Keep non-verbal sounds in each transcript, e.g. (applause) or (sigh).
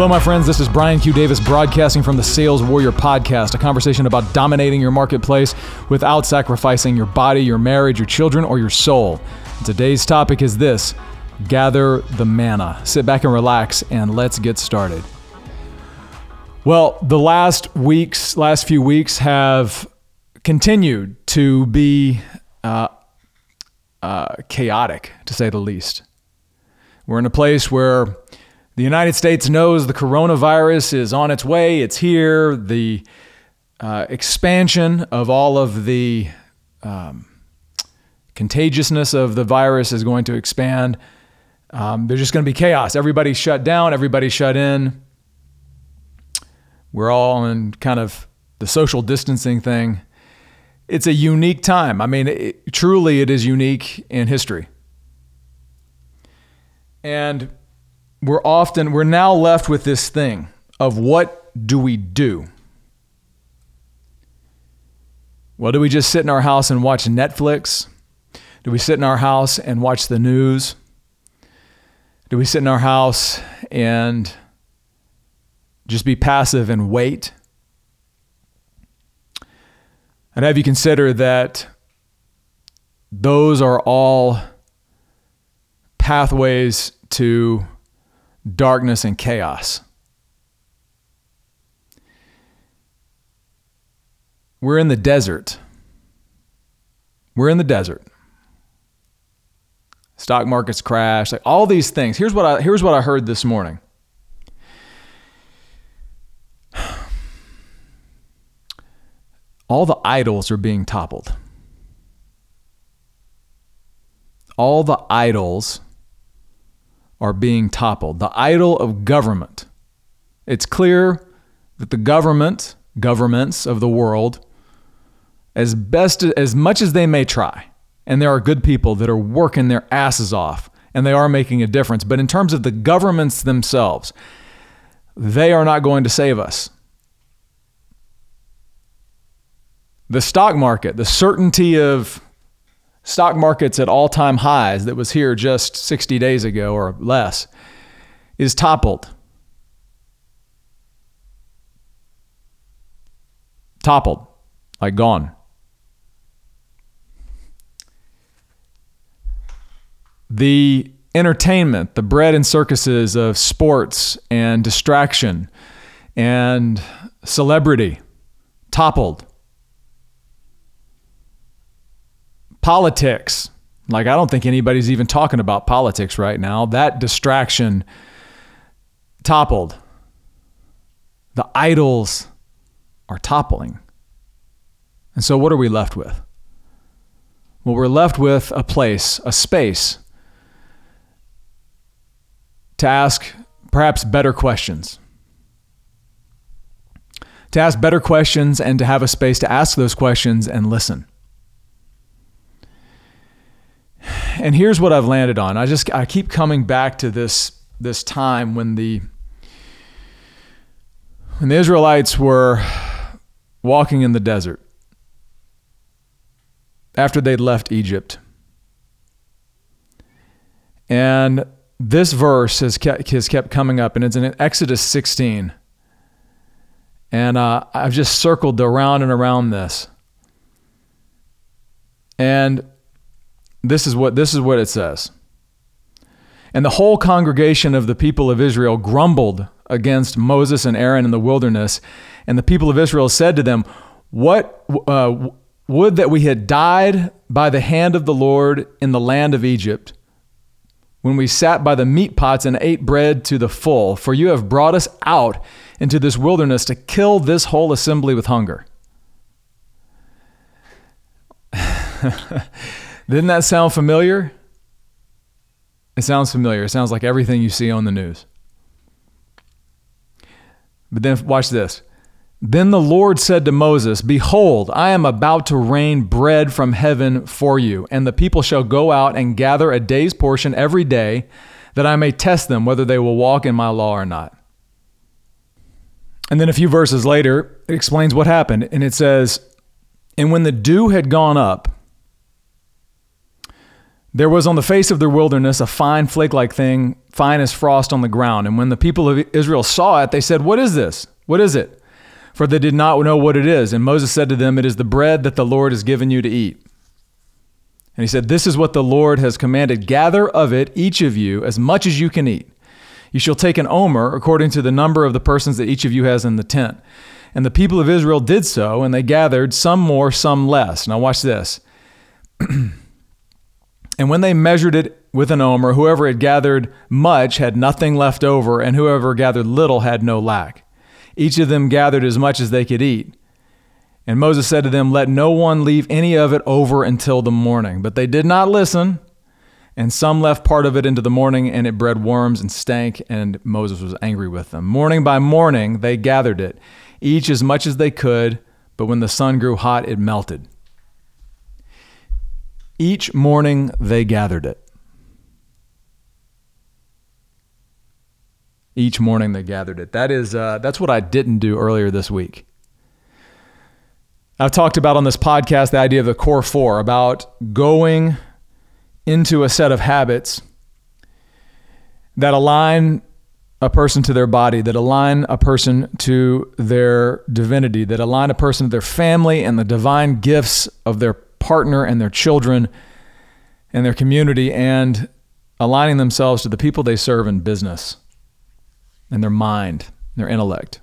Hello, my friends. This is Brian Q. Davis broadcasting from the Sales Warrior Podcast, a conversation about dominating your marketplace without sacrificing your body, your marriage, your children, or your soul. Today's topic is this gather the manna. Sit back and relax, and let's get started. Well, the last weeks, last few weeks have continued to be uh, uh, chaotic, to say the least. We're in a place where the United States knows the coronavirus is on its way, it's here. The uh, expansion of all of the um, contagiousness of the virus is going to expand. Um, there's just going to be chaos. Everybody's shut down, everybody's shut in. We're all in kind of the social distancing thing. It's a unique time. I mean, it, truly, it is unique in history. And we're often, we're now left with this thing of what do we do? Well, do we just sit in our house and watch Netflix? Do we sit in our house and watch the news? Do we sit in our house and just be passive and wait? And have you consider that those are all pathways to darkness and chaos? We're in the desert. We're in the desert. Stock markets crash, like all these things. Here's what I here's what I heard this morning. All the idols are being toppled. All the idols are being toppled. The idol of government. It's clear that the government, governments of the world, as best as much as they may try, and there are good people that are working their asses off and they are making a difference, but in terms of the governments themselves, they are not going to save us. The stock market, the certainty of stock markets at all time highs that was here just 60 days ago or less, is toppled. Toppled, like gone. the entertainment, the bread and circuses of sports and distraction and celebrity toppled. Politics, like I don't think anybody's even talking about politics right now. That distraction toppled. The idols are toppling. And so, what are we left with? Well, we're left with a place, a space to ask perhaps better questions. To ask better questions and to have a space to ask those questions and listen. And here's what I've landed on. I just I keep coming back to this this time when the when the Israelites were walking in the desert after they'd left Egypt. And this verse has kept, has kept coming up, and it's in Exodus 16. And uh, I've just circled around and around this. And this is what this is what it says. And the whole congregation of the people of Israel grumbled against Moses and Aaron in the wilderness, and the people of Israel said to them, "What uh, would that we had died by the hand of the Lord in the land of Egypt." when we sat by the meat pots and ate bread to the full, for you have brought us out into this wilderness to kill this whole assembly with hunger. (laughs) Didn't that sound familiar? It sounds familiar. It sounds like everything you see on the news. But then watch this. Then the Lord said to Moses, Behold, I am about to rain bread from heaven for you, and the people shall go out and gather a day's portion every day, that I may test them whether they will walk in my law or not. And then a few verses later, it explains what happened, and it says, And when the dew had gone up, There was on the face of their wilderness a fine flake like thing, fine as frost on the ground. And when the people of Israel saw it, they said, What is this? What is it? For they did not know what it is. And Moses said to them, It is the bread that the Lord has given you to eat. And he said, This is what the Lord has commanded gather of it, each of you, as much as you can eat. You shall take an omer according to the number of the persons that each of you has in the tent. And the people of Israel did so, and they gathered some more, some less. Now, watch this. (clears throat) And when they measured it with an omer, whoever had gathered much had nothing left over, and whoever gathered little had no lack. Each of them gathered as much as they could eat. And Moses said to them, Let no one leave any of it over until the morning. But they did not listen. And some left part of it into the morning, and it bred worms and stank, and Moses was angry with them. Morning by morning they gathered it, each as much as they could, but when the sun grew hot, it melted. Each morning they gathered it. Each morning they gathered it. That is, uh, that's what I didn't do earlier this week. I've talked about on this podcast the idea of the core four about going into a set of habits that align a person to their body, that align a person to their divinity, that align a person to their family and the divine gifts of their partner and their children and their community and aligning themselves to the people they serve in business and their mind, their intellect.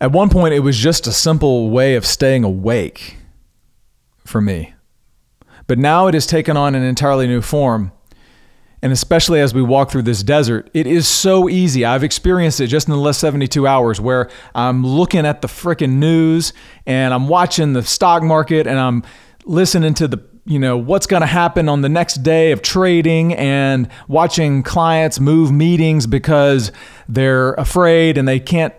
At one point, it was just a simple way of staying awake for me. But now it has taken on an entirely new form and especially as we walk through this desert, it is so easy. I've experienced it just in the last 72 hours where I'm looking at the freaking news and I'm watching the stock market and I'm listening to the you know what's going to happen on the next day of trading and watching clients move meetings because they're afraid and they can't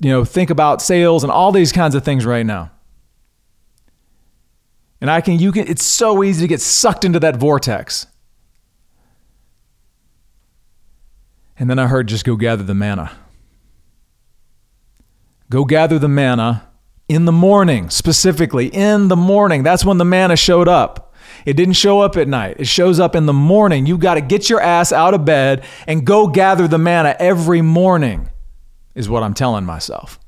you know think about sales and all these kinds of things right now and i can you can it's so easy to get sucked into that vortex And then I heard, just go gather the manna. Go gather the manna in the morning, specifically in the morning. That's when the manna showed up. It didn't show up at night. It shows up in the morning. You got to get your ass out of bed and go gather the manna every morning, is what I'm telling myself.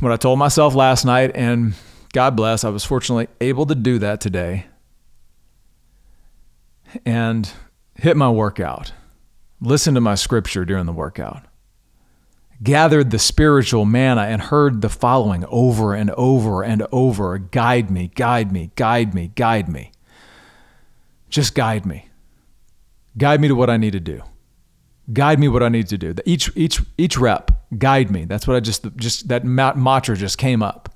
What I told myself last night, and God bless, I was fortunately able to do that today and hit my workout listened to my scripture during the workout, gathered the spiritual manna, and heard the following over and over and over Guide me, guide me, guide me, guide me. Just guide me. Guide me to what I need to do. Guide me what I need to do. Each each each rep, guide me. That's what I just just that mantra just came up.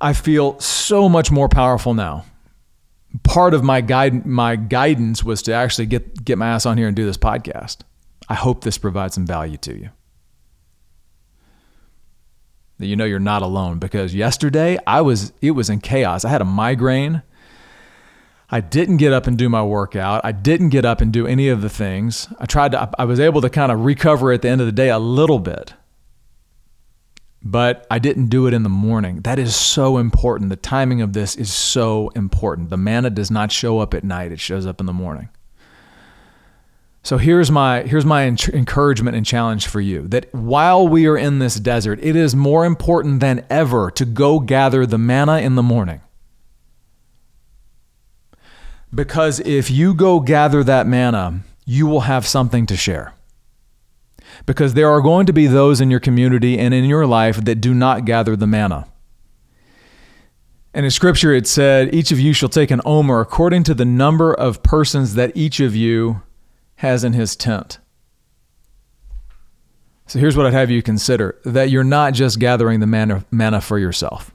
I feel so much more powerful now part of my guide my guidance was to actually get get my ass on here and do this podcast. I hope this provides some value to you. That you know you're not alone because yesterday I was it was in chaos. I had a migraine. I didn't get up and do my workout. I didn't get up and do any of the things. I tried to I was able to kind of recover at the end of the day a little bit but I didn't do it in the morning. That is so important. The timing of this is so important. The manna does not show up at night, it shows up in the morning. So here's my here's my encouragement and challenge for you that while we are in this desert, it is more important than ever to go gather the manna in the morning. Because if you go gather that manna, you will have something to share because there are going to be those in your community and in your life that do not gather the manna. And in scripture, it said, Each of you shall take an omer according to the number of persons that each of you has in his tent. So here's what I'd have you consider that you're not just gathering the manna, manna for yourself.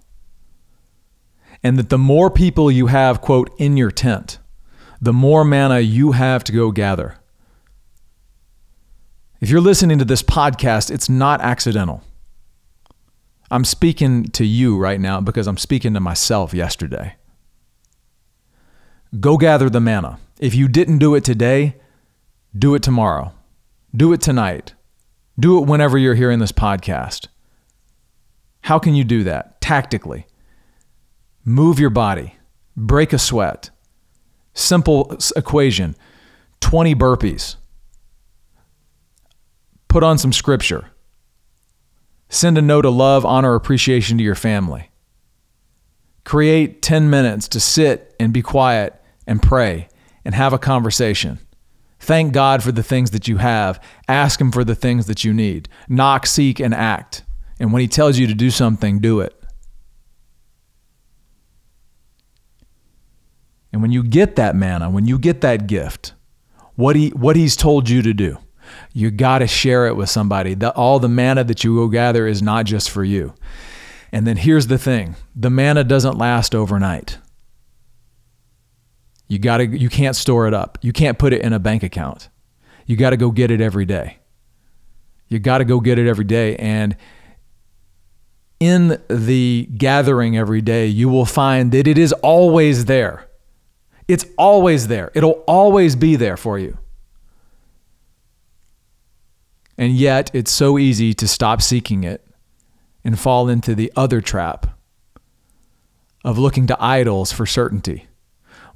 And that the more people you have, quote, in your tent, the more manna you have to go gather. If you're listening to this podcast, it's not accidental. I'm speaking to you right now because I'm speaking to myself yesterday. Go gather the manna. If you didn't do it today, do it tomorrow. Do it tonight. Do it whenever you're hearing this podcast. How can you do that? Tactically. Move your body, break a sweat. Simple equation 20 burpees. Put on some scripture. Send a note of love, honor, appreciation to your family. Create 10 minutes to sit and be quiet and pray and have a conversation. Thank God for the things that you have. Ask Him for the things that you need. Knock, seek, and act. And when He tells you to do something, do it. And when you get that manna, when you get that gift, what he what he's told you to do, you got to share it with somebody. The, all the manna that you go gather is not just for you. And then here's the thing: the manna doesn't last overnight. You got to you can't store it up. You can't put it in a bank account. You got to go get it every day. You got to go get it every day and in the gathering every day, you will find that it is always there. It's always there. It'll always be there for you. And yet, it's so easy to stop seeking it and fall into the other trap of looking to idols for certainty.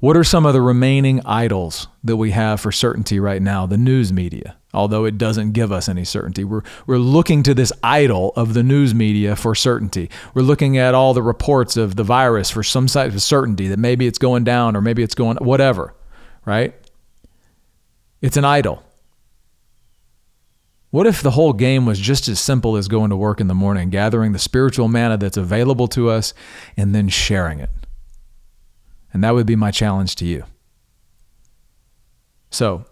What are some of the remaining idols that we have for certainty right now? The news media, although it doesn't give us any certainty. We're, we're looking to this idol of the news media for certainty. We're looking at all the reports of the virus for some type of certainty that maybe it's going down or maybe it's going, whatever, right? It's an idol. What if the whole game was just as simple as going to work in the morning, gathering the spiritual manna that's available to us, and then sharing it? And that would be my challenge to you. So,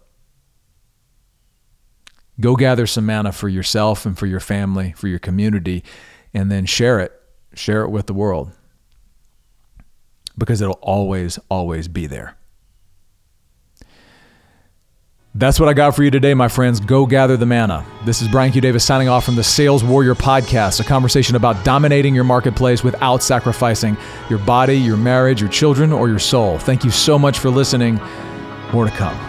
go gather some manna for yourself and for your family, for your community, and then share it. Share it with the world because it'll always, always be there. That's what I got for you today, my friends. Go gather the manna. This is Brian Q. Davis signing off from the Sales Warrior Podcast, a conversation about dominating your marketplace without sacrificing your body, your marriage, your children, or your soul. Thank you so much for listening. More to come.